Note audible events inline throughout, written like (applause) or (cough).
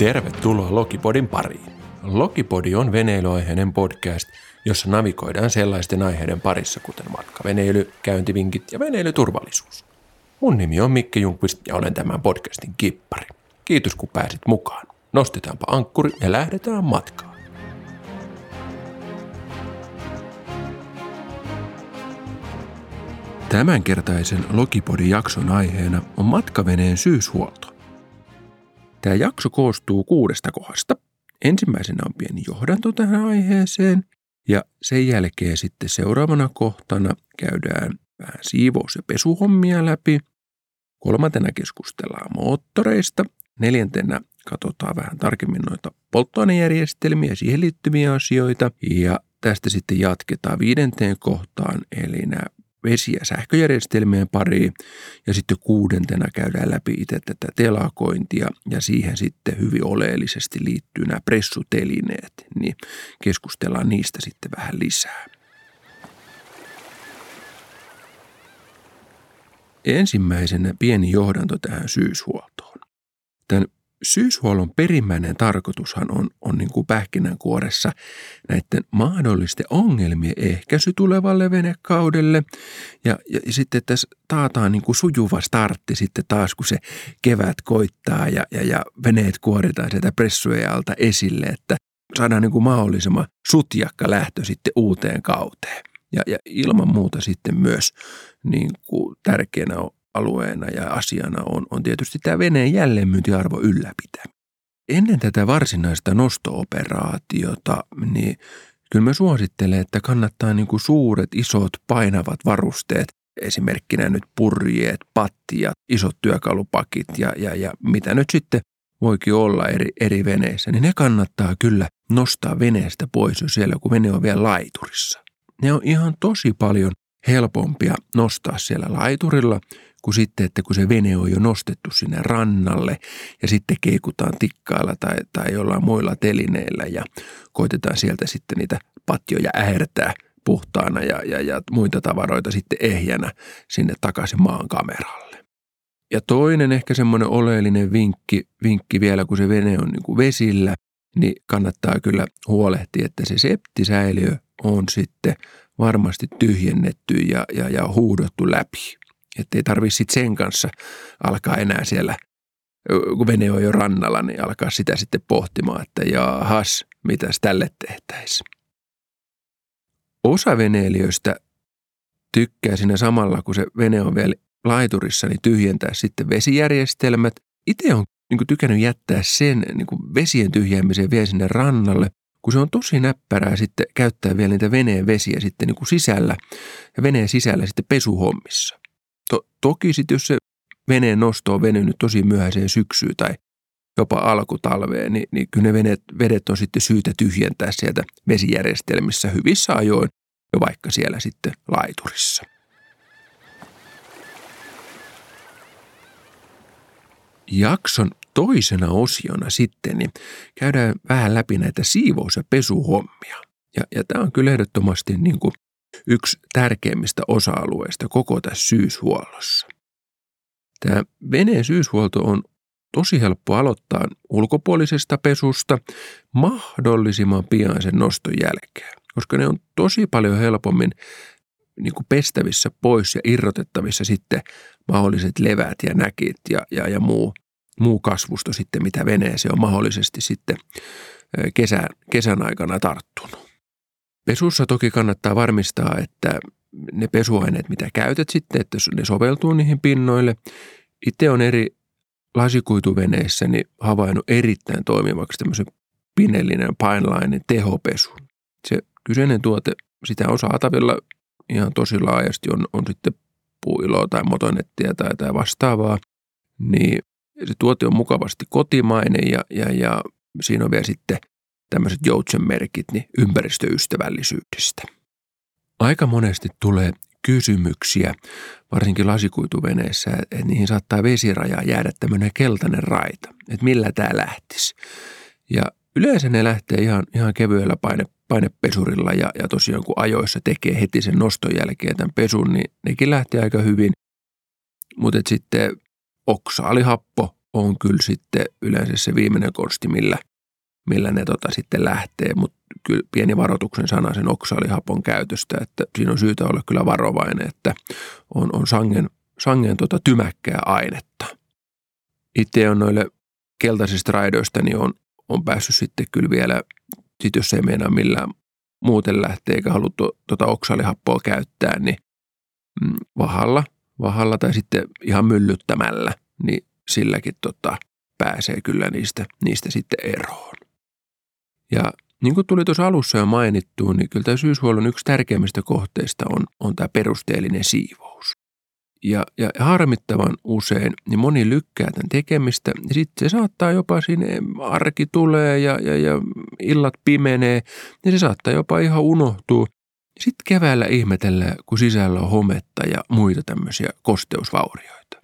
Tervetuloa Lokipodin pariin. Lokipodi on veneilyaiheinen podcast, jossa navigoidaan sellaisten aiheiden parissa, kuten matkaveneily, käyntivinkit ja veneilyturvallisuus. Mun nimi on Mikke Junkvist ja olen tämän podcastin kippari. Kiitos kun pääsit mukaan. Nostetaanpa ankkuri ja lähdetään matkaan. Tämänkertaisen Lokipodin jakson aiheena on matkaveneen syyshuolto. Tämä jakso koostuu kuudesta kohdasta. Ensimmäisenä on pieni johdanto tähän aiheeseen ja sen jälkeen sitten seuraavana kohtana käydään vähän siivous- ja pesuhommia läpi. Kolmantena keskustellaan moottoreista. Neljäntenä katsotaan vähän tarkemmin noita polttoainejärjestelmiä ja siihen liittyviä asioita. Ja tästä sitten jatketaan viidenteen kohtaan, eli nämä vesi- ja sähköjärjestelmien pariin ja sitten kuudentena käydään läpi itse tätä telakointia ja siihen sitten hyvin oleellisesti liittyy nämä pressutelineet, niin keskustellaan niistä sitten vähän lisää. Ensimmäisenä pieni johdanto tähän syyshuoltoon. Tämän syyshuollon perimmäinen tarkoitushan on, on niin kuin pähkinänkuoressa näiden mahdollisten ongelmien ehkäisy tulevalle venekaudelle. Ja, ja, sitten tässä taataan niin kuin sujuva startti sitten taas, kun se kevät koittaa ja, ja, ja veneet kuoritaan sieltä pressujen alta esille, että saadaan niin kuin mahdollisimman sutjakka lähtö sitten uuteen kauteen. Ja, ja ilman muuta sitten myös niin kuin tärkeänä on alueena ja asiana on, on tietysti tämä veneen jälleenmyyntiarvo ylläpitä. Ennen tätä varsinaista nostooperaatiota, niin kyllä mä suosittelen, että kannattaa niin kuin suuret, isot, painavat varusteet, esimerkkinä nyt purjeet, pattiat, isot työkalupakit ja, ja, ja mitä nyt sitten voikin olla eri, eri veneissä, niin ne kannattaa kyllä nostaa veneestä pois jo siellä, kun vene on vielä laiturissa. Ne on ihan tosi paljon helpompia nostaa siellä laiturilla kuin sitten, että kun se vene on jo nostettu sinne rannalle ja sitten keikutaan tikkailla tai, tai jollain muilla telineillä ja koitetaan sieltä sitten niitä patjoja ähertää puhtaana ja, ja, ja muita tavaroita sitten ehjänä sinne takaisin maan kameralle. Ja toinen ehkä semmoinen oleellinen vinkki, vinkki vielä, kun se vene on niin kuin vesillä, niin kannattaa kyllä huolehtia, että se septisäiliö on sitten varmasti tyhjennetty ja, ja, ja huudottu läpi. Että ei tarvitse sitten sen kanssa alkaa enää siellä, kun vene on jo rannalla, niin alkaa sitä sitten pohtimaan, että jahas, mitäs tälle tehtäisiin. Osa veneilijöistä tykkää siinä samalla, kun se vene on vielä laiturissa, niin tyhjentää sitten vesijärjestelmät. Itse on niin tykännyt jättää sen niin vesien tyhjäämiseen vielä sinne rannalle, kun se on tosi näppärää sitten käyttää vielä niitä veneen vesiä sitten niin sisällä ja veneen sisällä sitten pesuhommissa. To, toki sitten jos se veneen nosto on venynyt tosi myöhäiseen syksyyn tai jopa alkutalveen, niin, niin kyllä ne venet, vedet on sitten syytä tyhjentää sieltä vesijärjestelmissä hyvissä ajoin jo vaikka siellä sitten laiturissa. Jakson toisena osiona sitten niin käydään vähän läpi näitä siivous- ja pesuhommia. Ja, ja tämä on kyllä ehdottomasti niin kuin yksi tärkeimmistä osa-alueista koko tässä syyshuollossa. Tämä veneen syyshuolto on tosi helppo aloittaa ulkopuolisesta pesusta mahdollisimman pian sen noston jälkeen, koska ne on tosi paljon helpommin niin kuin pestävissä pois ja irrotettavissa sitten mahdolliset levät ja näkit ja, ja, ja muu, muu kasvusto sitten, mitä veneeseen on mahdollisesti sitten kesän, kesän aikana tarttunut. Pesussa toki kannattaa varmistaa, että ne pesuaineet, mitä käytät sitten, että ne soveltuu niihin pinnoille. Itse on eri lasikuituveneissä niin havainnut erittäin toimivaksi tämmöisen pinellinen painlainen tehopesu. Se kyseinen tuote, sitä on saatavilla ihan tosi laajasti, on, on sitten puiloa tai motonettia tai, tai vastaavaa, niin se tuote on mukavasti kotimainen ja, ja, ja siinä on vielä sitten tämmöiset joutsenmerkit niin ympäristöystävällisyydestä. Aika monesti tulee kysymyksiä, varsinkin lasikuituveneessä, että niihin saattaa vesiraja jäädä tämmöinen keltainen raita, että millä tämä lähtisi. Ja yleensä ne lähtee ihan, ihan kevyellä paine, painepesurilla ja, ja tosiaan kun ajoissa tekee heti sen noston jälkeen tämän pesun, niin nekin lähtee aika hyvin. Mutta sitten oksaalihappo on kyllä sitten yleensä se viimeinen konsti, millä, millä ne tota sitten lähtee, mutta kyllä pieni varoituksen sana sen oksalihapon käytöstä, että siinä on syytä olla kyllä varovainen, että on, on sangen, sangen tota tymäkkää ainetta. Itse on noille keltaisista raidoista, niin on, on päässyt sitten kyllä vielä, sit jos ei meinaa millään muuten lähteä eikä halua tuota oksalihappoa käyttää, niin mm, vahalla, vahalla tai sitten ihan myllyttämällä, niin silläkin tota, pääsee kyllä niistä, niistä sitten eroon. Ja niin kuin tuli tuossa alussa jo mainittu, niin kyllä tämä syyshuollon yksi tärkeimmistä kohteista on, on tämä perusteellinen siivous. Ja, ja harmittavan usein, niin moni lykkää tämän tekemistä, ja sitten se saattaa jopa sinne, arki tulee ja, ja, ja illat pimenee, ja se saattaa jopa ihan unohtua. Sitten keväällä ihmetellään, kun sisällä on hometta ja muita tämmöisiä kosteusvaurioita.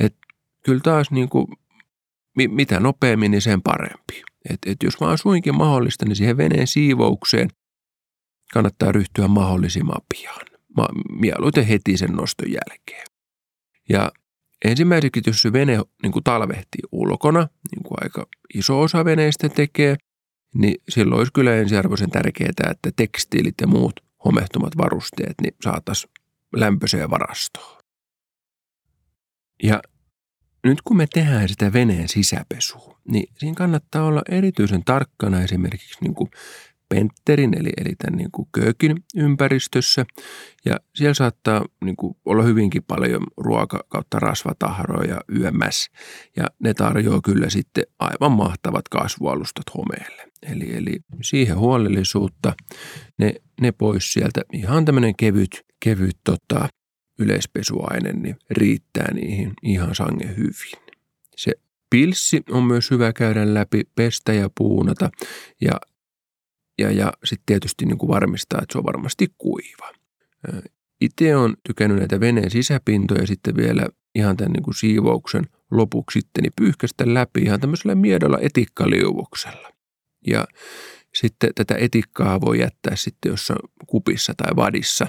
Et kyllä taas niin kuin, mitä nopeammin, niin sen parempi. Et, et jos vaan suinkin mahdollista, niin siihen veneen siivoukseen kannattaa ryhtyä mahdollisimman pian. Ma, mieluiten heti sen noston jälkeen. Ja ensimmäiseksi, jos se vene niin kuin talvehtii ulkona, niin kuin aika iso osa veneistä tekee, niin silloin olisi kyllä ensiarvoisen tärkeää, että tekstiilit ja muut homehtumat varusteet niin saataisiin lämpöiseen varastoon. Ja nyt kun me tehdään sitä veneen sisäpesua, niin siinä kannattaa olla erityisen tarkkana esimerkiksi niin kuin pentterin eli, eli tämän niin kuin köökin ympäristössä. Ja siellä saattaa niin kuin olla hyvinkin paljon ruoka- kautta rasvatahroja yömässä. Ja ne tarjoaa kyllä sitten aivan mahtavat kasvualustat homeelle. Eli, eli siihen huolellisuutta, ne, ne pois sieltä. Ihan tämmöinen kevyt, kevyt tota, yleispesuaine niin riittää niihin ihan sangen hyvin. Se pilssi on myös hyvä käydä läpi, pestä ja puunata ja, ja, ja sitten tietysti niin kuin varmistaa, että se on varmasti kuiva. Itse on tykännyt näitä veneen sisäpintoja sitten vielä ihan tämän niin kuin siivouksen lopuksi sitten niin pyyhkästä läpi ihan tämmöisellä miedolla etikkaliuvuksella. Ja sitten tätä etikkaa voi jättää sitten jossain kupissa tai vadissa,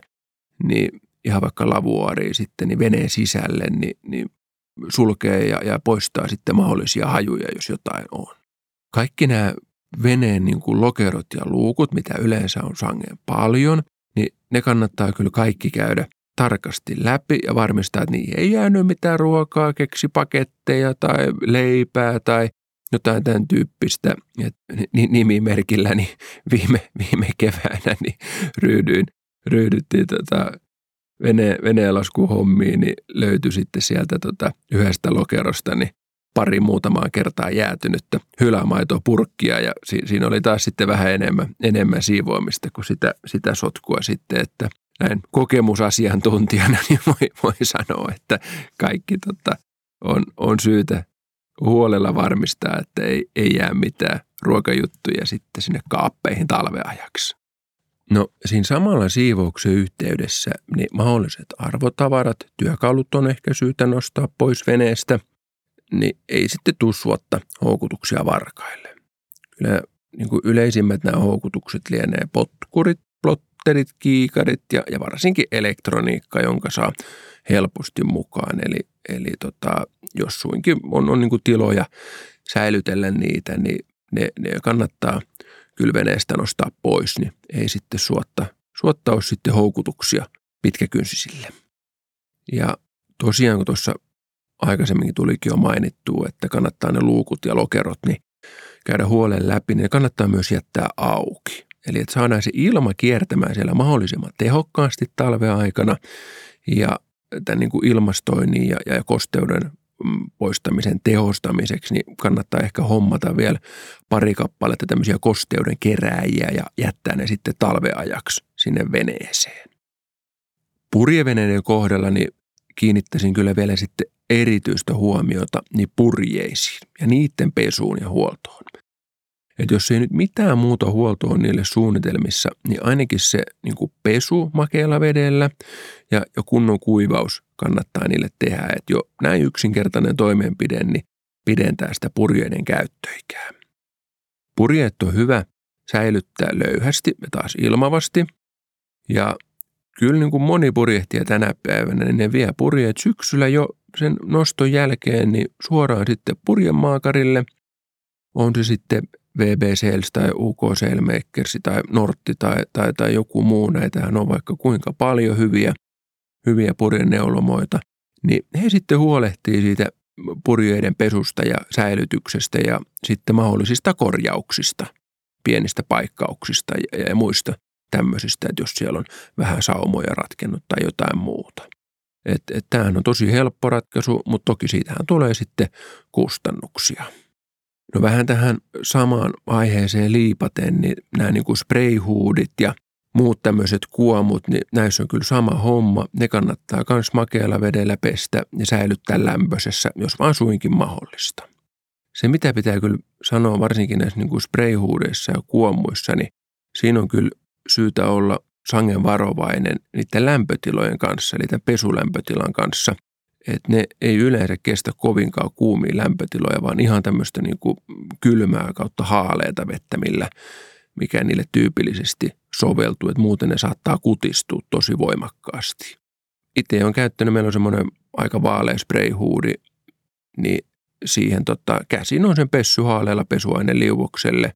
niin ihan vaikka lavuariin sitten niin veneen sisälle, niin, niin sulkee ja, ja poistaa sitten mahdollisia hajuja, jos jotain on. Kaikki nämä veneen niin kuin lokerot ja luukut, mitä yleensä on sangen paljon, niin ne kannattaa kyllä kaikki käydä tarkasti läpi ja varmistaa, että niihin ei jäänyt mitään ruokaa, keksipaketteja tai leipää tai jotain tämän tyyppistä. Ja nimimerkillä niin viime, viime keväänä niin ryhdyin, ryhdyttiin tota vene, veneenlaskuhommiin, niin löytyi sitten sieltä tota yhdestä lokerosta niin pari muutamaan kertaa jäätynyttä hylämaitopurkkia ja si, siinä oli taas sitten vähän enemmän, enemmän siivoamista kuin sitä, sitä sotkua sitten, että näin kokemusasiantuntijana (laughs) niin voi, voi sanoa, että kaikki tota, on, on syytä huolella varmistaa, että ei, ei jää mitään ruokajuttuja sitten sinne kaappeihin talveajaksi. No siinä samalla siivouksen yhteydessä niin mahdolliset arvotavarat, työkalut on ehkä syytä nostaa pois veneestä, niin ei sitten tuu suotta houkutuksia varkaille. Kyllä niin kuin yleisimmät nämä houkutukset lienee potkurit, plotterit, kiikarit ja, ja varsinkin elektroniikka, jonka saa helposti mukaan. Eli, eli tota, jos suinkin on, on niin kuin tiloja säilytellä niitä, niin ne, ne kannattaa – kylveneestä nostaa pois, niin ei sitten suotta, suotta ole sitten houkutuksia pitkäkynsisille. Ja tosiaan, kun tuossa aikaisemminkin tulikin jo mainittua, että kannattaa ne luukut ja lokerot niin käydä huolen läpi, niin ne kannattaa myös jättää auki. Eli että saadaan se ilma kiertämään siellä mahdollisimman tehokkaasti talven aikana ja tämän niin kuin ilmastoinnin ja, ja kosteuden poistamisen tehostamiseksi, niin kannattaa ehkä hommata vielä pari kappaletta tämmöisiä kosteuden kerääjiä ja jättää ne sitten talveajaksi sinne veneeseen. Purjeveneiden kohdalla niin kiinnittäisin kyllä vielä sitten erityistä huomiota niin purjeisiin ja niiden pesuun ja huoltoon. Että jos ei nyt mitään muuta huoltoa on niille suunnitelmissa, niin ainakin se niin kuin pesu makealla vedellä ja, ja kunnon kuivaus kannattaa niille tehdä. Että jo näin yksinkertainen toimenpide niin pidentää sitä purjeiden käyttöikää. Purjeet on hyvä säilyttää löyhästi ja taas ilmavasti. Ja kyllä niin kuin moni purjehtija tänä päivänä, niin ne vie purjeet syksyllä jo sen noston jälkeen niin suoraan sitten purjemaakarille. On se sitten VB Sales tai UK Sailmakers tai Nortti tai, tai, tai joku muu. Näitähän on vaikka kuinka paljon hyviä, hyviä purjeneulomoita. Niin he sitten huolehtii siitä purjeiden pesusta ja säilytyksestä ja sitten mahdollisista korjauksista, pienistä paikkauksista ja, ja muista tämmöisistä, että jos siellä on vähän saumoja ratkennut tai jotain muuta. Et, et tämähän on tosi helppo ratkaisu, mutta toki siitähän tulee sitten kustannuksia. No vähän tähän samaan aiheeseen liipaten, niin nämä niin kuin sprayhuudit ja muut tämmöiset kuomut, niin näissä on kyllä sama homma. Ne kannattaa myös makealla vedellä pestä ja säilyttää lämpöisessä, jos vaan suinkin mahdollista. Se, mitä pitää kyllä sanoa varsinkin näissä niin kuin sprayhuudeissa ja kuomuissa, niin siinä on kyllä syytä olla sangen varovainen niiden lämpötilojen kanssa, eli tämän pesulämpötilan kanssa. Että ne ei yleensä kestä kovinkaan kuumia lämpötiloja, vaan ihan tämmöistä niin kuin kylmää kautta haaleita vettä, millä, mikä niille tyypillisesti soveltuu, että muuten ne saattaa kutistua tosi voimakkaasti. Itse on käyttänyt, meillä on semmoinen aika vaalea sprayhuudi, niin siihen tota, käsin on sen pessy haaleella pesuaineliuvokselle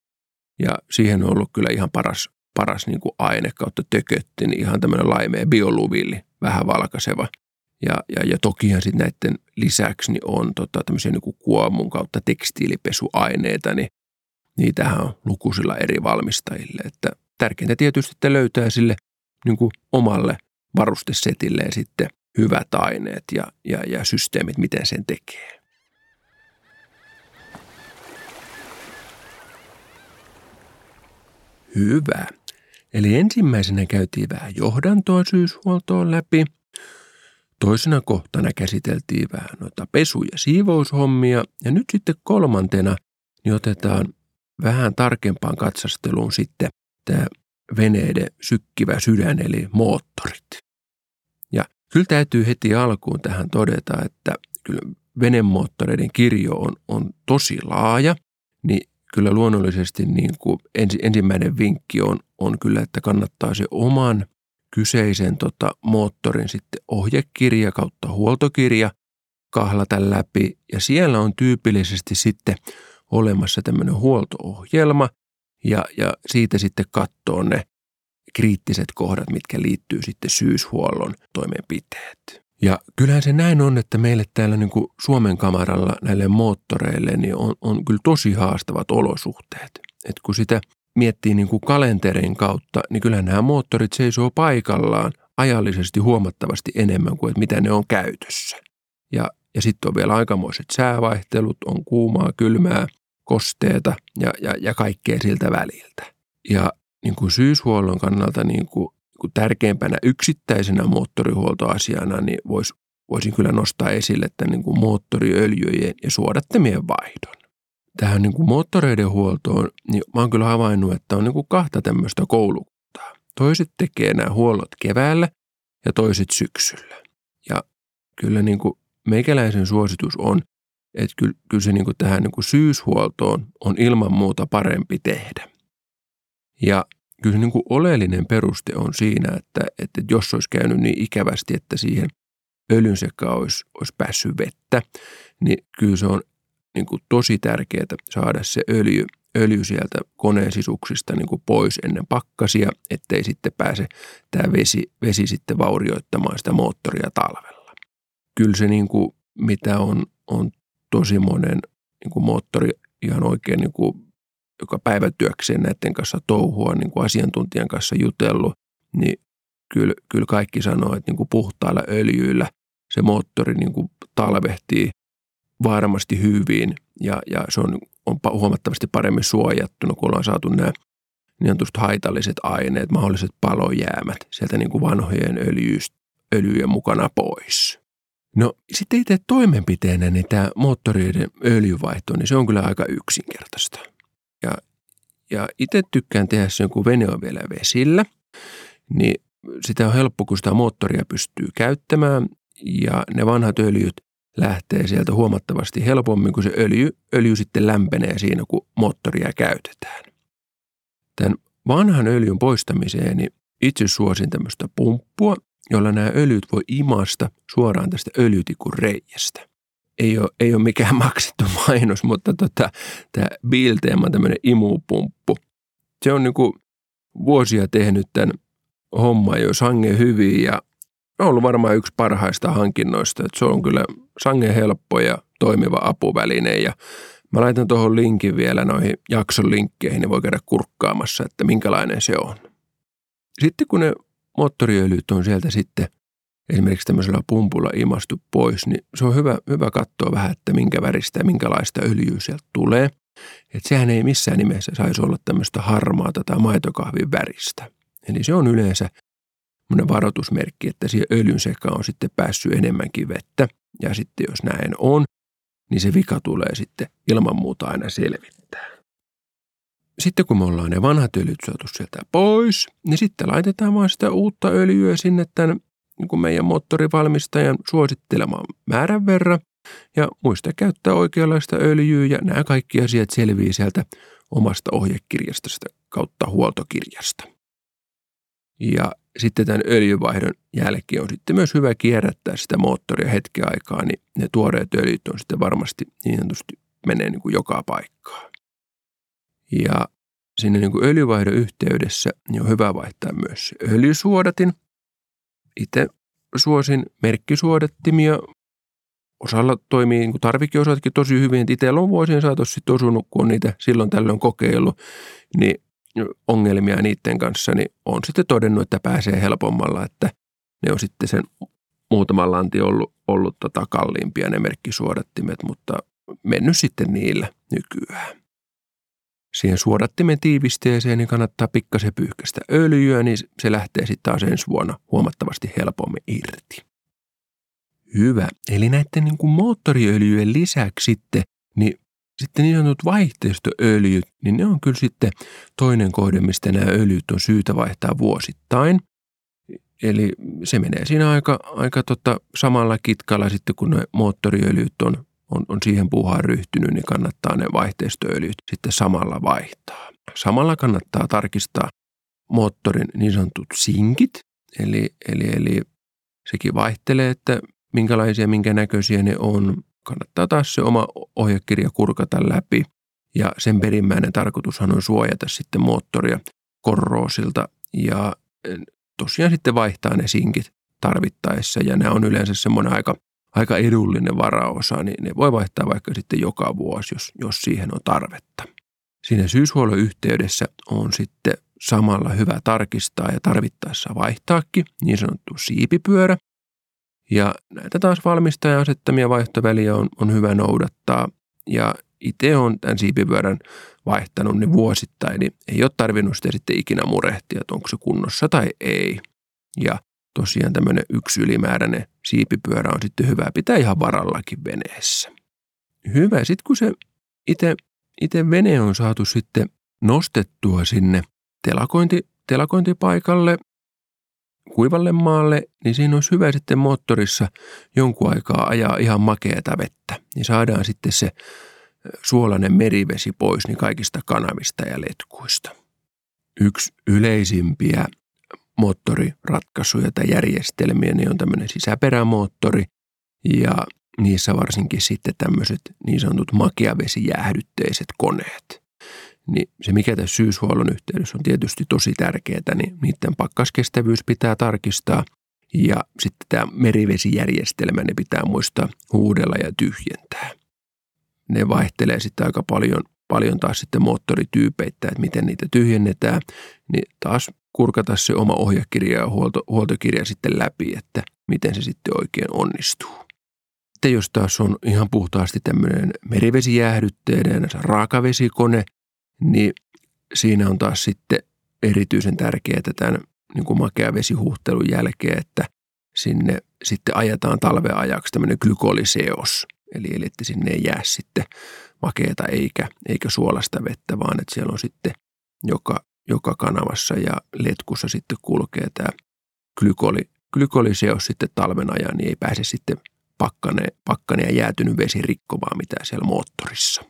ja siihen on ollut kyllä ihan paras paras niin kuin aine kautta tökötti, niin ihan tämmöinen laimea bioluvilli, vähän valkaiseva. Ja, ja, ja tokihan sitten näiden lisäksi niin on tota, tämmöisiä niin kuomun kautta tekstiilipesuaineita, niin niitähän on lukuisilla eri valmistajille. Että tärkeintä tietysti, että löytää sille niin kuin omalle varustesetilleen sitten hyvät aineet ja, ja, ja systeemit, miten sen tekee. Hyvä. Eli ensimmäisenä käytiin vähän johdantoa syyshuoltoon läpi. Toisena kohtana käsiteltiin vähän noita pesu- ja siivoushommia. Ja nyt sitten kolmantena niin otetaan vähän tarkempaan katsasteluun sitten tämä veneiden sykkivä sydän eli moottorit. Ja kyllä täytyy heti alkuun tähän todeta, että kyllä venemoottoreiden kirjo on, on tosi laaja, niin kyllä luonnollisesti niin kuin ensi, ensimmäinen vinkki on, on kyllä, että kannattaa se oman kyseisen tota, moottorin sitten ohjekirja kautta huoltokirja kahlata läpi. Ja siellä on tyypillisesti sitten olemassa tämmöinen huoltoohjelma ja, ja siitä sitten katsoo ne kriittiset kohdat, mitkä liittyy sitten syyshuollon toimenpiteet. Ja kyllähän se näin on, että meille täällä niin kuin Suomen kamaralla näille moottoreille niin on, on kyllä tosi haastavat olosuhteet. Et kun sitä miettii niin kuin kalenterin kautta, niin kyllä nämä moottorit seisoo paikallaan ajallisesti huomattavasti enemmän kuin että mitä ne on käytössä. Ja, ja sitten on vielä aikamoiset säävaihtelut, on kuumaa, kylmää, kosteeta ja, ja, ja kaikkea siltä väliltä. Ja niin kuin syyshuollon kannalta niin kuin kuin tärkeimpänä yksittäisenä moottorihuoltoasiana, niin vois, voisin kyllä nostaa esille tämän niin kuin moottoriöljyjen ja suodattamien vaihdon. Tähän niin kuin moottoreiden huoltoon, niin mä oon kyllä havainnut, että on niin kuin kahta tämmöistä koulukuntaa. Toiset tekee nämä huollot keväällä ja toiset syksyllä. Ja kyllä niin kuin meikäläisen suositus on, että kyllä, kyllä se niin kuin tähän niin kuin syyshuoltoon on ilman muuta parempi tehdä. Ja kyllä se niin kuin oleellinen peruste on siinä, että, että jos olisi käynyt niin ikävästi, että siihen öljyn sekaan olisi, olisi päässyt vettä, niin kyllä se on niin kuin tosi tärkeää saada se öljy, öljy sieltä koneen sisuksista niin kuin pois ennen pakkasia, ettei sitten pääse tämä vesi, vesi sitten vaurioittamaan sitä moottoria talvella. Kyllä se, niin kuin, mitä on, on tosi monen niin kuin moottori ihan oikein niin kuin joka päivätyökseen näiden kanssa touhua, niin kuin asiantuntijan kanssa jutellut, niin kyllä, kyllä kaikki sanoo, että niin kuin puhtailla öljyillä se moottori niin kuin talvehtii varmasti hyvin ja, ja se on, on huomattavasti paremmin suojattuna, kun ollaan saatu nämä niin haitalliset aineet, mahdolliset palojäämät sieltä niin kuin vanhojen öljyjen mukana pois. No sitten itse toimenpiteenä niin tämä moottorien öljyvaihto, niin se on kyllä aika yksinkertaista. Ja, ja itse tykkään tehdä sen, kun vene on vielä vesillä, niin sitä on helppo, kun sitä moottoria pystyy käyttämään ja ne vanhat öljyt lähtee sieltä huomattavasti helpommin, kun se öljy, öljy sitten lämpenee siinä, kun moottoria käytetään. Tämän vanhan öljyn poistamiseen niin itse suosin tämmöistä pumppua, jolla nämä öljyt voi imasta suoraan tästä öljytikun reijästä. Ei ole, ei ole mikään (laughs) maksettu mainos, mutta tota, tämä Bilteema on tämmöinen imupumppu. Se on niinku vuosia tehnyt tämän homman jo sangen hyvin ja ollut varmaan yksi parhaista hankinnoista. Että se on kyllä sangen helppo ja toimiva apuväline ja mä laitan tuohon linkin vielä noihin jakson linkkeihin, niin voi käydä kurkkaamassa, että minkälainen se on. Sitten kun ne moottoriöljyt on sieltä sitten esimerkiksi tämmöisellä pumpulla imastu pois, niin se on hyvä, hyvä katsoa vähän, että minkä väristä ja minkälaista öljyä sieltä tulee. Että sehän ei missään nimessä saisi olla tämmöistä harmaata tai maitokahvin väristä. Eli se on yleensä varoitusmerkki, että siihen öljyn sekaan on sitten päässyt enemmänkin vettä. Ja sitten jos näin on, niin se vika tulee sitten ilman muuta aina selvittää. Sitten kun me ollaan ne vanhat öljyt saatu sieltä pois, niin sitten laitetaan vaan sitä uutta öljyä sinne tämän niin kuin meidän moottorivalmistajan suosittelemaan määrän verran. Ja muista käyttää oikeanlaista öljyä ja nämä kaikki asiat selvii sieltä omasta ohjekirjasta kautta huoltokirjasta. Ja sitten tämän öljyvaihdon jälkeen on sitten myös hyvä kierrättää sitä moottoria hetken aikaa, niin ne tuoreet öljyt on sitten varmasti niin sanotusti menee niin kuin joka paikkaan. Ja sinne niin kuin öljyvaihdon yhteydessä niin on hyvä vaihtaa myös öljysuodatin. Itse suosin merkkisuodattimia. Osalla toimii niin tarvikeosatkin tosi hyvin. Itsellä on vuosien saatossa osunut, kun on niitä silloin tällöin kokeillut, niin ongelmia niiden kanssa, niin on sitten todennut, että pääsee helpommalla, että ne on sitten sen muutaman lanti ollut, ollut tota kalliimpia ne merkkisuodattimet, mutta mennyt sitten niillä nykyään. Siihen suodattimen tiivisteeseen niin kannattaa pikkasen pyyhkäistä öljyä, niin se lähtee sitten taas ensi vuonna huomattavasti helpommin irti. Hyvä. Eli näiden niin kuin moottoriöljyjen lisäksi sitten, niin sitten niin sanotut vaihteistoöljyt, niin ne on kyllä sitten toinen kohde, mistä nämä öljyt on syytä vaihtaa vuosittain. Eli se menee siinä aika, aika tota samalla kitkalla sitten, kun ne moottoriöljyt on, on, on siihen puuhaan ryhtynyt, niin kannattaa ne vaihteistoöljyt sitten samalla vaihtaa. Samalla kannattaa tarkistaa moottorin niin sanotut sinkit, eli, eli, eli sekin vaihtelee, että minkälaisia, minkä näköisiä ne on kannattaa taas se oma ohjekirja kurkata läpi. Ja sen perimmäinen tarkoitushan on suojata sitten moottoria korroosilta ja eh, tosiaan sitten vaihtaa ne sinkit tarvittaessa. Ja nämä on yleensä semmoinen aika, aika edullinen varaosa, niin ne voi vaihtaa vaikka sitten joka vuosi, jos, jos siihen on tarvetta. Siinä syyshuollon yhteydessä on sitten samalla hyvä tarkistaa ja tarvittaessa vaihtaakin niin sanottu siipipyörä, ja näitä taas valmistajan asettamia vaihtoväliä on, on hyvä noudattaa. Ja itse on tämän siipipyörän vaihtanut niin vuosittain, niin ei ole tarvinnut sitä sitten ikinä murehtia, että onko se kunnossa tai ei. Ja tosiaan tämmöinen yksi ylimääräinen siipipyörä on sitten hyvä pitää ihan varallakin veneessä. Hyvä. Sitten kun se itse, itse vene on saatu sitten nostettua sinne telakointi, telakointipaikalle kuivalle maalle, niin siinä olisi hyvä sitten moottorissa jonkun aikaa ajaa ihan makeata vettä. Niin saadaan sitten se suolainen merivesi pois niin kaikista kanavista ja letkuista. Yksi yleisimpiä moottoriratkaisuja tai järjestelmiä niin on tämmöinen sisäperämoottori ja niissä varsinkin sitten tämmöiset niin sanotut makeavesijäähdytteiset koneet niin se mikä tässä syyshuollon yhteydessä on tietysti tosi tärkeää, niin niiden pakkaskestävyys pitää tarkistaa ja sitten tämä merivesijärjestelmä, ne pitää muistaa huudella ja tyhjentää. Ne vaihtelee sitten aika paljon, paljon taas sitten moottorityypeitä, että miten niitä tyhjennetään, niin taas kurkata se oma ohjekirja ja huolto, huoltokirja sitten läpi, että miten se sitten oikein onnistuu. Sitten jos taas on ihan puhtaasti tämmöinen merivesijäähdytteinen raakavesikone, niin siinä on taas sitten erityisen tärkeää tämän niin kuin makea vesihuhtelun jälkeen, että sinne sitten ajetaan talven ajaksi tämmöinen glykoliseos, eli, eli että sinne ei jää sitten makeata eikä, eikä suolasta vettä, vaan että siellä on sitten joka, joka kanavassa ja letkussa sitten kulkee tämä glykoli, glykoliseos sitten talven ajan, niin ei pääse sitten pakkane, pakkane ja jäätynyt vesi rikkomaan mitään siellä moottorissa.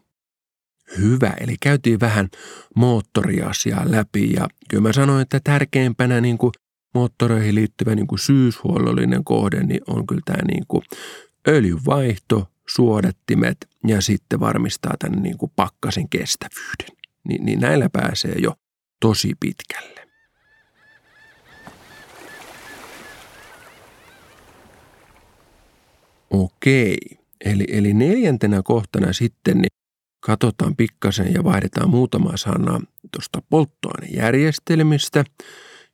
Hyvä. Eli käytiin vähän moottoriasiaa läpi ja kyllä mä sanoin, että tärkeimpänä niin kuin moottoreihin liittyvä niin kuin syyshuollollinen kohde niin on kyllä tämä niin kuin öljyvaihto, suodattimet ja sitten varmistaa tämän niin kuin pakkasen kestävyyden. Niin, niin näillä pääsee jo tosi pitkälle. Okei. Eli, eli neljäntenä kohtana sitten niin katsotaan pikkasen ja vaihdetaan muutama sana tuosta polttoainejärjestelmistä.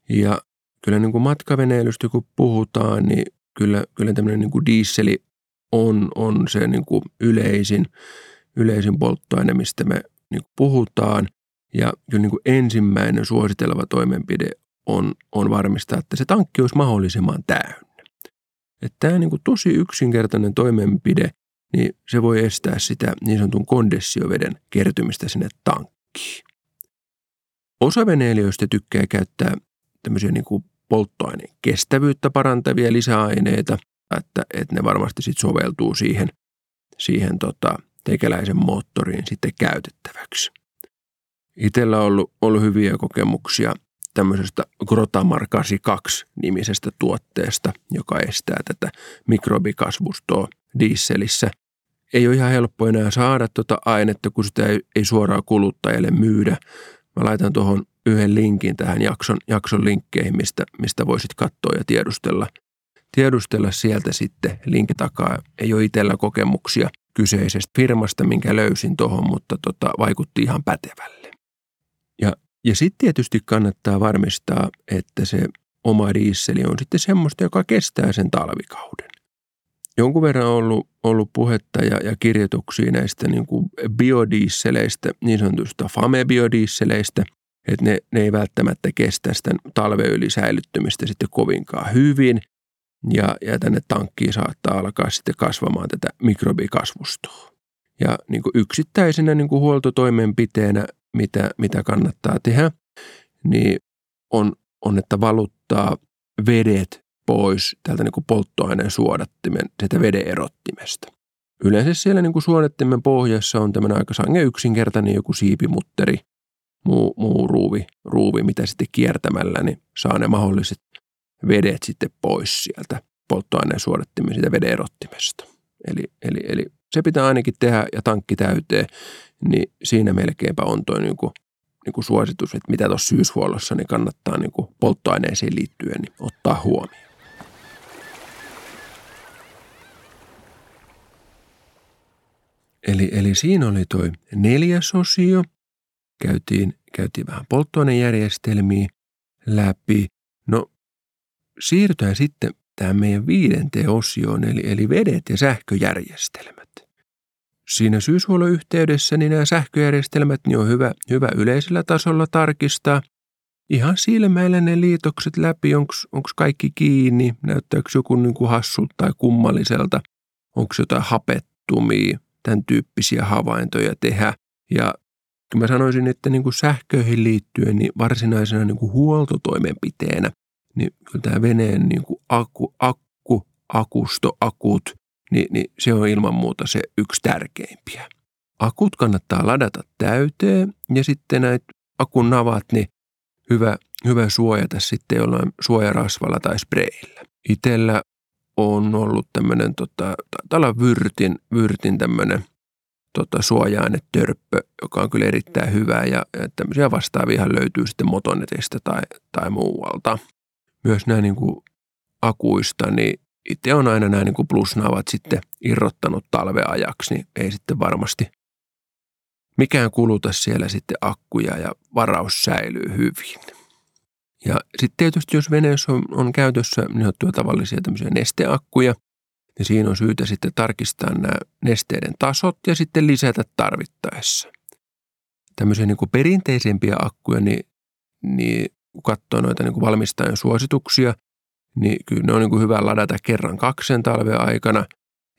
Ja kyllä niin kuin matkaveneilystä kun puhutaan, niin kyllä, kyllä tämmöinen niin kuin dieseli on, on se niin kuin yleisin, yleisin polttoaine, mistä me niin kuin puhutaan. Ja kyllä niin kuin ensimmäinen suositeleva toimenpide on, on varmistaa, että se tankki olisi mahdollisimman täynnä. Että tämä niin kuin tosi yksinkertainen toimenpide, niin se voi estää sitä niin sanotun kondessioveden kertymistä sinne tankkiin. Osa veneilijöistä tykkää käyttää tämmöisiä niin kuin polttoaineen kestävyyttä parantavia lisäaineita, että, että ne varmasti sitten soveltuu siihen, siihen tota, teikäläisen moottoriin sitten käytettäväksi. Itellä on ollut, ollut hyviä kokemuksia tämmöisestä Grotamar 82 nimisestä tuotteesta, joka estää tätä mikrobikasvustoa dieselissä. Ei ole ihan helppo enää saada tuota ainetta, kun sitä ei, ei suoraan kuluttajalle myydä. Mä laitan tuohon yhden linkin tähän jakson, jakson linkkeihin, mistä, mistä voisit katsoa ja tiedustella, tiedustella sieltä sitten linkin takaa. Ei ole itsellä kokemuksia kyseisestä firmasta, minkä löysin tuohon, mutta tota, vaikutti ihan pätevälle. Ja, ja sitten tietysti kannattaa varmistaa, että se oma diisseli on sitten semmoista, joka kestää sen talvikauden. Jonkun verran ollut, ollut puhetta ja, ja kirjoituksia näistä niin kuin biodiisseleistä, niin sanotusta FAME-biodiisseleistä, että ne, ne ei välttämättä kestä sitä talven yli säilyttymistä sitten kovinkaan hyvin. Ja, ja tänne tankkiin saattaa alkaa sitten kasvamaan tätä mikrobikasvustoa. Ja niin kuin yksittäisenä niin kuin huoltotoimenpiteenä, mitä, mitä kannattaa tehdä, niin on, on, että valuttaa vedet pois tältä niin kuin polttoaineen suodattimen, sitä veden erottimesta. Yleensä siellä niin kuin suodattimen pohjassa on tämmöinen aika sange yksinkertainen joku siipimutteri, muu, muu ruuvi, ruuvi, mitä sitten kiertämällä, niin saa ne mahdolliset vedet sitten pois sieltä polttoaineen suodattimen siitä veden erottimesta. Eli, eli, eli se pitää ainakin tehdä ja tankki täyteen, niin siinä melkeinpä on tuo niin kuin, niin suositus, että mitä tuossa syyshuollossa niin kannattaa niin kuin polttoaineisiin liittyen niin ottaa huomioon. Eli, eli siinä oli tuo neljäs osio. Käytiin, käytiin vähän polttoainejärjestelmiä läpi. No siirrytään sitten tähän meidän viidenteen osioon, eli, eli vedet ja sähköjärjestelmät. Siinä syyshuollon yhteydessä niin nämä sähköjärjestelmät niin on hyvä, hyvä yleisellä tasolla tarkistaa. Ihan silmäillä ne liitokset läpi, onko kaikki kiinni, näyttääkö joku niin kuin hassulta tai kummalliselta, onko jotain hapettumia, tämän tyyppisiä havaintoja tehdä. Ja mä sanoisin, että niin kuin sähköihin liittyen niin varsinaisena niin kuin huoltotoimenpiteenä, niin kyllä tämä veneen niin kuin akku, akku, akusto, akut, niin, niin se on ilman muuta se yksi tärkeimpiä. Akut kannattaa ladata täyteen ja sitten näitä akun navat, niin hyvä, hyvä suojata sitten jollain suojarasvalla tai spreillä. Itellä on ollut tämmöinen, tota, täällä vyrtin, vyrtin tämmöinen tota, suoja-ainetörppö, joka on kyllä erittäin hyvä ja, ja tämmöisiä vastaavia löytyy sitten motonetista tai, tai muualta. Myös nämä niin kuin akuista, niin itse on aina nämä niin kuin plusnavat sitten irrottanut talveajaksi, niin ei sitten varmasti mikään kuluta siellä sitten akkuja ja varaus säilyy hyvin. Ja sitten tietysti, jos veneessä on, on käytössä niin tavallisia tämmöisiä nesteakkuja, niin siinä on syytä sitten tarkistaa nämä nesteiden tasot ja sitten lisätä tarvittaessa. Tämmöisiä niin kuin perinteisempiä akkuja, niin, niin kun katsoo noita niin kuin valmistajan suosituksia, niin kyllä ne on niin kuin hyvä ladata kerran kaksen talven aikana.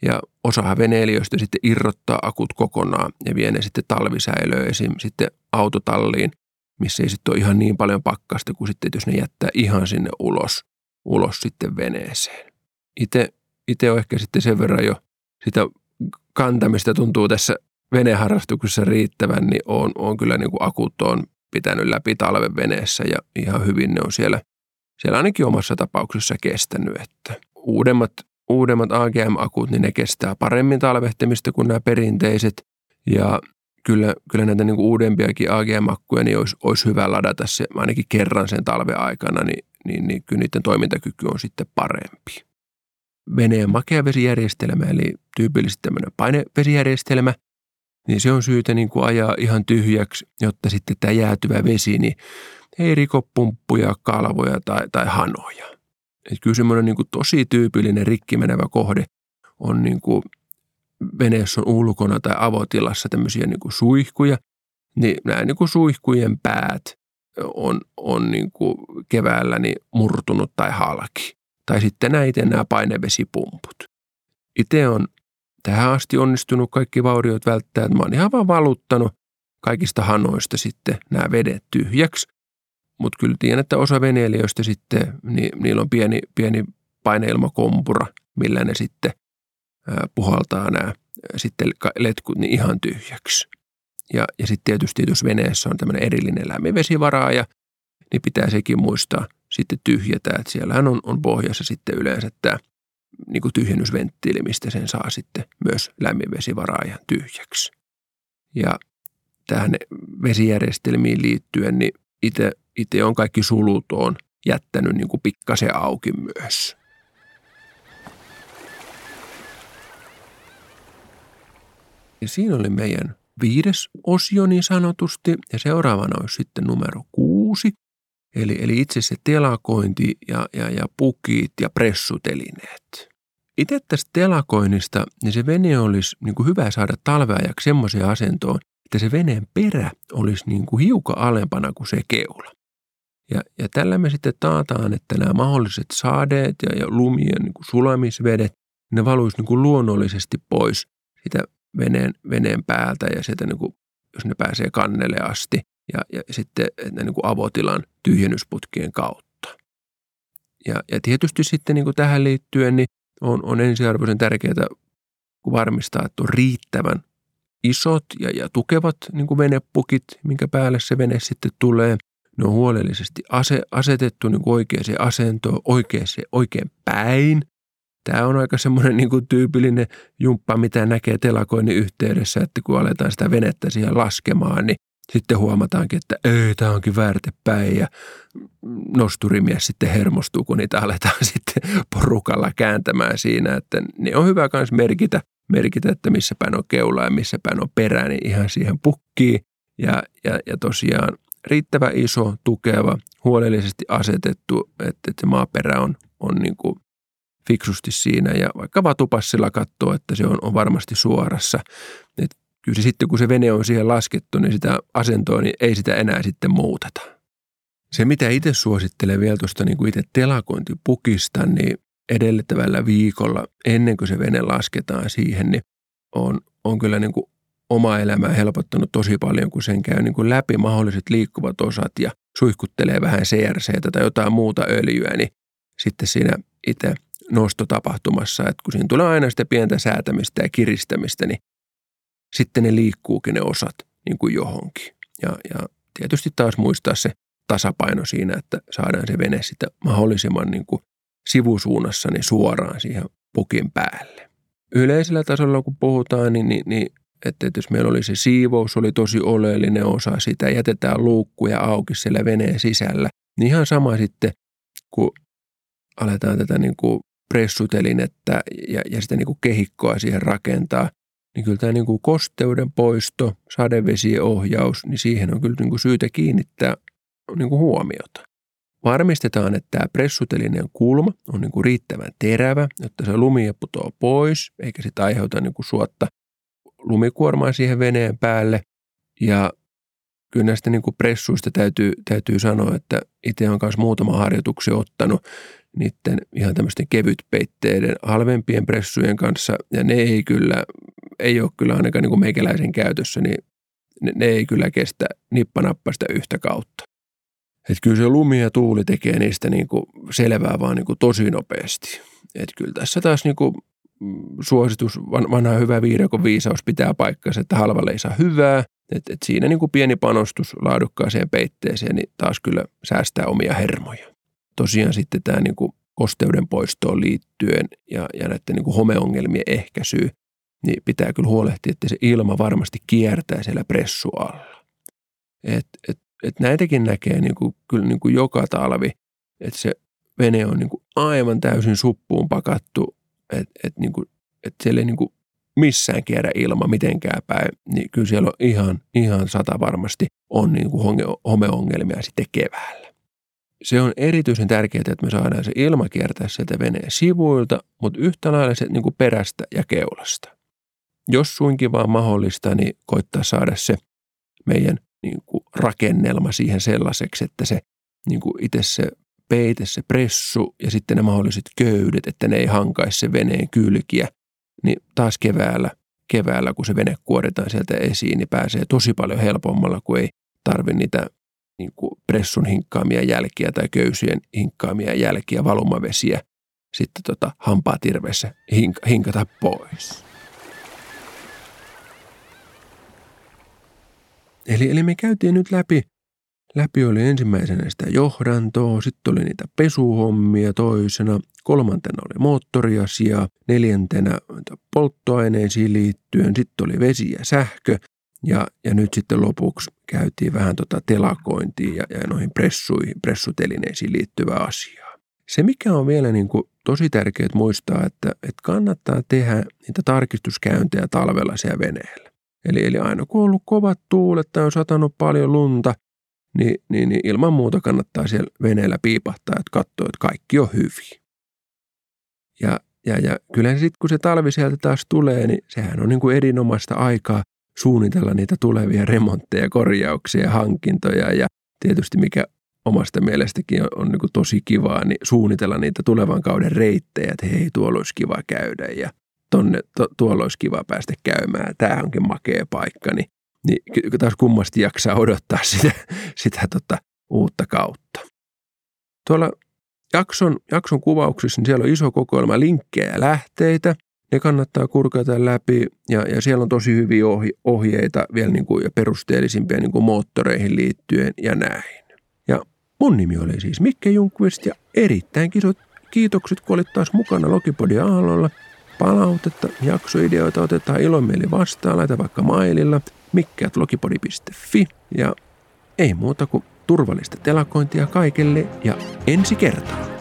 Ja osa veneilijöistä sitten irrottaa akut kokonaan ja vie ne sitten talvisäilöön esim. sitten autotalliin – missä ei sitten ole ihan niin paljon pakkasta kuin sitten, jos ne jättää ihan sinne ulos, ulos sitten veneeseen. Itse, on ehkä sitten sen verran jo sitä kantamista tuntuu tässä veneharrastuksessa riittävän, niin on, on kyllä niin kuin akut on pitänyt läpi talven veneessä ja ihan hyvin ne on siellä, siellä ainakin omassa tapauksessa kestänyt, että uudemmat, uudemmat AGM-akut, niin ne kestää paremmin talvehtimista kuin nämä perinteiset ja kyllä, kyllä näitä niin kuin uudempiakin AGM-akkuja niin olisi, olisi hyvä ladata se ainakin kerran sen talven aikana, niin, niin, niin kyllä niiden toimintakyky on sitten parempi. Veneen makeavesijärjestelmä, eli tyypillisesti tämmöinen painevesijärjestelmä, niin se on syytä niin kuin ajaa ihan tyhjäksi, jotta sitten tämä jäätyvä vesi niin ei riko pumppuja, kalvoja tai, tai hanoja. Et kyllä semmoinen niin kuin tosi tyypillinen rikki menevä kohde on niin kuin veneessä on ulkona tai avotilassa tämmöisiä niin kuin suihkuja, niin nämä niin kuin suihkujen päät on, on niin kuin keväällä niin murtunut tai halki. Tai sitten näitä nämä painevesipumput. Itse on tähän asti onnistunut kaikki vauriot välttää. Mä oon ihan vaan valuttanut kaikista hanoista sitten nämä vedet tyhjäksi. Mutta kyllä tiedän, että osa veneilijöistä sitten, niin niillä on pieni, pieni paineilmakompura, millä ne sitten puhaltaa nämä sitten letkut niin ihan tyhjäksi. Ja, ja sitten tietysti, jos veneessä on tämmöinen erillinen lämminvesivaraaja, niin pitää sekin muistaa sitten tyhjätä, että siellähän on, on pohjassa sitten yleensä tämä niin kuin tyhjennysventtiili, mistä sen saa sitten myös lämminvesivaraajan tyhjäksi. Ja tähän vesijärjestelmiin liittyen, niin itse on kaikki sulut on jättänyt niin kuin pikkasen auki myös. Ja siinä oli meidän viides osio niin sanotusti, ja seuraavana olisi sitten numero kuusi, eli, eli itse se telakointi ja, ja, ja pukit ja pressutelineet. Itse tästä telakoinnista, niin se vene olisi niin kuin hyvä saada talveajaksi semmoiseen asentoon, että se veneen perä olisi niin kuin hiukan alempana kuin se keula. Ja, ja tällä me sitten taataan, että nämä mahdolliset saadeet ja, ja lumien niin sulamisvedet, ne valuisi niin kuin luonnollisesti pois sitä veneen, veneen päältä ja sieltä niin kuin, jos ne pääsee kannelle asti ja, ja sitten ne niin kuin avotilan tyhjennysputkien kautta. Ja, ja tietysti sitten niin kuin tähän liittyen niin on, on ensiarvoisen tärkeää varmistaa, että on riittävän isot ja, ja tukevat niin kuin venepukit, minkä päälle se vene sitten tulee. Ne on huolellisesti ase, asetettu niin oikeaan asentoon, oikeaan, oikein päin. Tämä on aika semmoinen niin kuin tyypillinen jumppa, mitä näkee telakoinnin yhteydessä, että kun aletaan sitä venettä siihen laskemaan, niin sitten huomataankin, että ei, tämä onkin päin ja nosturimies sitten hermostuu, kun niitä aletaan (laughs) sitten porukalla kääntämään siinä, että ne on hyvä myös merkitä, merkitä, että missä päin on keula ja missä päin on perä, niin ihan siihen pukkii. Ja, ja, ja tosiaan riittävä iso, tukeva, huolellisesti asetettu, että, että se maaperä on, on niin kuin fiksusti siinä ja vaikka vatupassilla katsoo, että se on, on varmasti suorassa. Et kyllä se sitten, kun se vene on siihen laskettu, niin sitä asentoa, niin ei sitä enää sitten muuteta. Se, mitä itse suosittelen vielä tuosta niin kuin itse telakointipukista, niin edellyttävällä viikolla, ennen kuin se vene lasketaan siihen, niin on, on kyllä niin kuin oma elämää helpottanut tosi paljon, kun sen käy niin kuin läpi mahdolliset liikkuvat osat ja suihkuttelee vähän CRC tai jotain muuta öljyä, niin sitten siinä itse nostotapahtumassa, että kun siinä tulee aina sitä pientä säätämistä ja kiristämistä, niin sitten ne liikkuukin ne osat niin kuin johonkin. Ja, ja tietysti taas muistaa se tasapaino siinä, että saadaan se vene sitä mahdollisimman niin kuin sivusuunnassa niin suoraan siihen pukin päälle. Yleisellä tasolla kun puhutaan, niin, niin, niin että, jos meillä oli se siivous, oli tosi oleellinen osa sitä, jätetään luukkuja auki siellä veneen sisällä, niin ihan sama sitten, kun aletaan tätä niin kuin pressutelinettä ja, ja sitä niin kuin kehikkoa siihen rakentaa, niin kyllä tämä niin kuin kosteuden poisto, sadevesien ohjaus, niin siihen on kyllä niin kuin syytä kiinnittää niin kuin huomiota. Varmistetaan, että tämä pressutelinen kulma on niin kuin riittävän terävä, jotta se lumi putoaa pois, eikä sitä aiheuta niin kuin suotta lumikuormaa siihen veneen päälle. Ja kyllä näistä niin kuin pressuista täytyy, täytyy sanoa, että itse olen myös muutama harjoituksen ottanut niiden ihan tämmöisten kevytpeitteiden halvempien pressujen kanssa, ja ne ei kyllä, ei ole kyllä ainakaan niin kuin meikäläisen käytössä, niin ne, ne ei kyllä kestä nippanappasta yhtä kautta. Että kyllä se lumi ja tuuli tekee niistä niin kuin selvää vaan niin kuin tosi nopeasti. Että kyllä tässä taas niin kuin suositus, vanha hyvä viidakon viisaus pitää paikkansa, että halvalle ei saa hyvää. Et, et siinä niin kuin pieni panostus laadukkaaseen peitteeseen niin taas kyllä säästää omia hermoja. Tosiaan sitten tämä niin kuin kosteuden poistoon liittyen ja, ja näiden niin kuin homeongelmien ehkäisyyn, niin pitää kyllä huolehtia, että se ilma varmasti kiertää siellä pressu alla. Et, et, et näitäkin näkee niin kuin, kyllä niin kuin joka talvi, että se vene on niin kuin aivan täysin suppuun pakattu, että et, niin et siellä ei niin kuin missään kierrä ilma mitenkään päin, niin kyllä siellä on ihan, ihan sata varmasti on niin kuin homeongelmia sitten keväällä. Se on erityisen tärkeää, että me saadaan se ilma kiertää sieltä veneen sivuilta, mutta yhtä lailla se niin perästä ja keulasta. Jos suinkin vaan mahdollista, niin koittaa saada se meidän niin kuin rakennelma siihen sellaiseksi, että se niin kuin itse se peite, se pressu ja sitten ne mahdolliset köydet, että ne ei hankaisi se veneen kylkiä, niin taas keväällä, keväällä kun se vene kuoritaan sieltä esiin, niin pääsee tosi paljon helpommalla, kun ei tarvi niitä niin kuin pressun hinkkaamia jälkiä tai köysien hinkkaamia jälkiä, valumavesiä sitten tota hampaatirveessä hink- hinkata pois. Eli, eli me käytiin nyt läpi, läpi oli ensimmäisenä sitä johdantoa, sitten oli niitä pesuhommia toisena, kolmantena oli moottoriasia, neljäntenä polttoaineisiin liittyen, sitten oli vesi ja sähkö ja, ja nyt sitten lopuksi käytiin vähän tota telakointiin ja, ja noihin pressuihin, pressutelineisiin liittyvää asiaa. Se, mikä on vielä niin kuin tosi tärkeää muistaa, että, että kannattaa tehdä niitä tarkistuskäyntejä talvella siellä veneellä. Eli, eli aina kun on ollut kovat tuulet tai on satanut paljon lunta, niin, niin, niin ilman muuta kannattaa siellä veneellä piipahtaa, että katsoo, että kaikki on hyvin. Ja, ja, ja kyllä sitten kun se talvi sieltä taas tulee, niin sehän on niin kuin erinomaista aikaa suunnitella niitä tulevia remontteja, korjauksia ja hankintoja ja tietysti mikä omasta mielestäkin on, on niin kuin tosi kivaa, niin suunnitella niitä tulevan kauden reittejä, että hei, tuolla olisi kiva käydä ja tonne, to, tuolla olisi kiva päästä käymään, tämä onkin makea paikka, niin, niin taas kummasti jaksaa odottaa (laughs) sitä, sitä tota, uutta kautta. Tuolla jakson, jakson kuvauksissa niin siellä on iso kokoelma linkkejä ja lähteitä. Ne kannattaa kurkata läpi ja, ja siellä on tosi hyviä ohjeita vielä niin kuin, ja perusteellisimpia niin kuin moottoreihin liittyen ja näin. Ja mun nimi oli siis Mikke Junkvist ja erittäin kisot kiitokset, kun olit taas mukana Logipodin aallolla. Palautetta, jaksoideoita otetaan ilomieli vastaan, laita vaikka maililla mikkeatlogipodi.fi ja ei muuta kuin turvallista telakointia kaikille ja ensi kertaa.